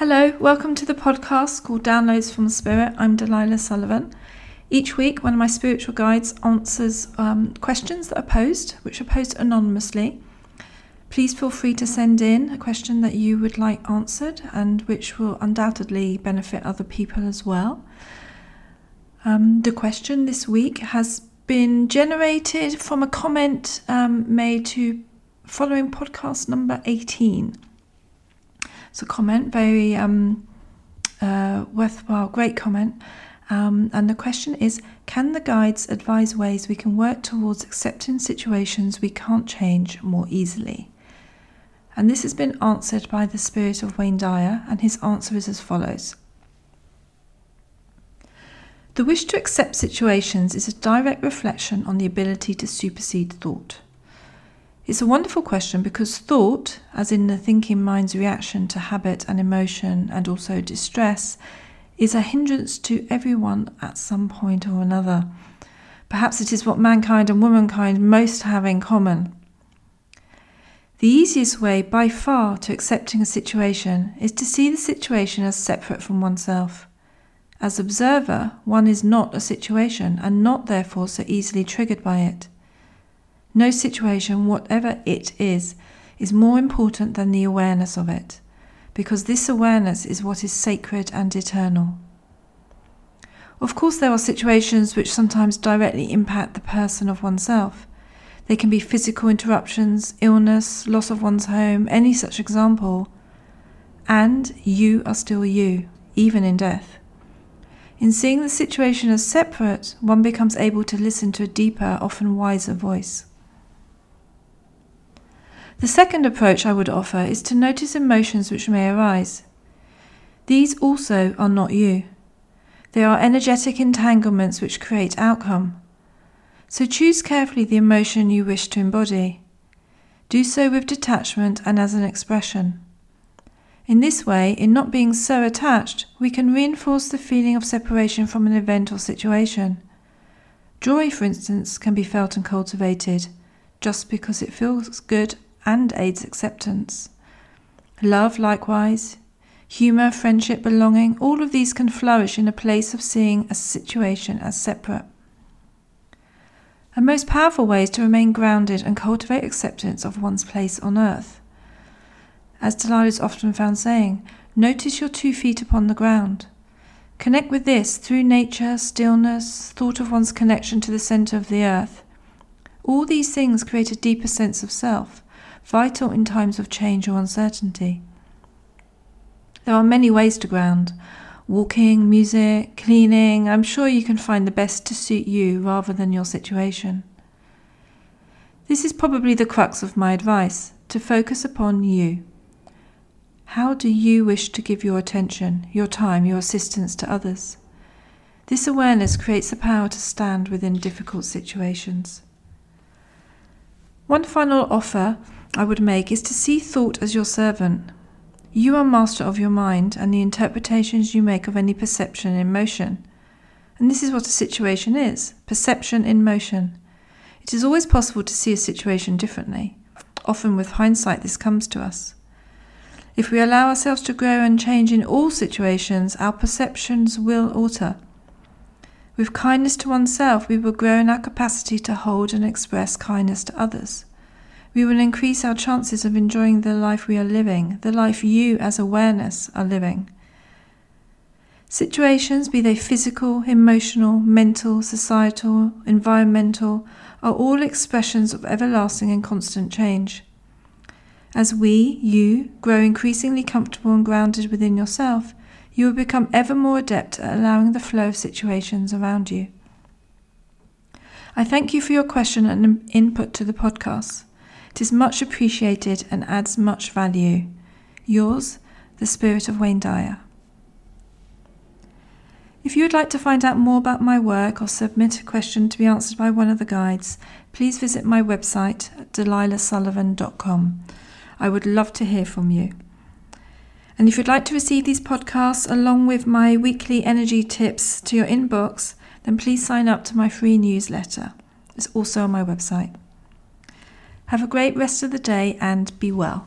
Hello, welcome to the podcast called Downloads from the Spirit. I'm Delilah Sullivan. Each week, one of my spiritual guides answers um, questions that are posed, which are posed anonymously. Please feel free to send in a question that you would like answered and which will undoubtedly benefit other people as well. Um, the question this week has been generated from a comment um, made to following podcast number 18. It's a comment, very um, uh, worthwhile, great comment. Um, and the question is Can the guides advise ways we can work towards accepting situations we can't change more easily? And this has been answered by the spirit of Wayne Dyer, and his answer is as follows The wish to accept situations is a direct reflection on the ability to supersede thought. It's a wonderful question because thought, as in the thinking mind's reaction to habit and emotion and also distress, is a hindrance to everyone at some point or another. Perhaps it is what mankind and womankind most have in common. The easiest way by far to accepting a situation is to see the situation as separate from oneself. As observer, one is not a situation and not therefore so easily triggered by it. No situation, whatever it is, is more important than the awareness of it because this awareness is what is sacred and eternal. Of course, there are situations which sometimes directly impact the person of oneself. They can be physical interruptions, illness, loss of one's home, any such example. And you are still you, even in death. In seeing the situation as separate, one becomes able to listen to a deeper, often wiser voice. The second approach I would offer is to notice emotions which may arise. These also are not you. They are energetic entanglements which create outcome. So choose carefully the emotion you wish to embody. Do so with detachment and as an expression. In this way, in not being so attached, we can reinforce the feeling of separation from an event or situation. Joy, for instance, can be felt and cultivated just because it feels good and aids acceptance. Love, likewise, humour, friendship, belonging, all of these can flourish in a place of seeing a situation as separate. A most powerful way is to remain grounded and cultivate acceptance of one's place on earth. As Delilah is often found saying, notice your two feet upon the ground. Connect with this through nature, stillness, thought of one's connection to the centre of the earth. All these things create a deeper sense of self, vital in times of change or uncertainty. There are many ways to ground walking, music, cleaning. I'm sure you can find the best to suit you rather than your situation. This is probably the crux of my advice to focus upon you. How do you wish to give your attention, your time, your assistance to others? This awareness creates the power to stand within difficult situations. One final offer I would make is to see thought as your servant. You are master of your mind and the interpretations you make of any perception in motion. And this is what a situation is perception in motion. It is always possible to see a situation differently. Often, with hindsight, this comes to us. If we allow ourselves to grow and change in all situations, our perceptions will alter. With kindness to oneself, we will grow in our capacity to hold and express kindness to others we will increase our chances of enjoying the life we are living, the life you, as awareness, are living. Situations, be they physical, emotional, mental, societal, environmental, are all expressions of everlasting and constant change. As we, you, grow increasingly comfortable and grounded within yourself, you will become ever more adept at allowing the flow of situations around you. I thank you for your question and input to the podcast. It is much appreciated and adds much value. Yours, the Spirit of Wayne Dyer. If you would like to find out more about my work or submit a question to be answered by one of the guides, please visit my website at delilahsullivan.com. I would love to hear from you. And if you'd like to receive these podcasts along with my weekly energy tips to your inbox, then please sign up to my free newsletter. It's also on my website. Have a great rest of the day and be well.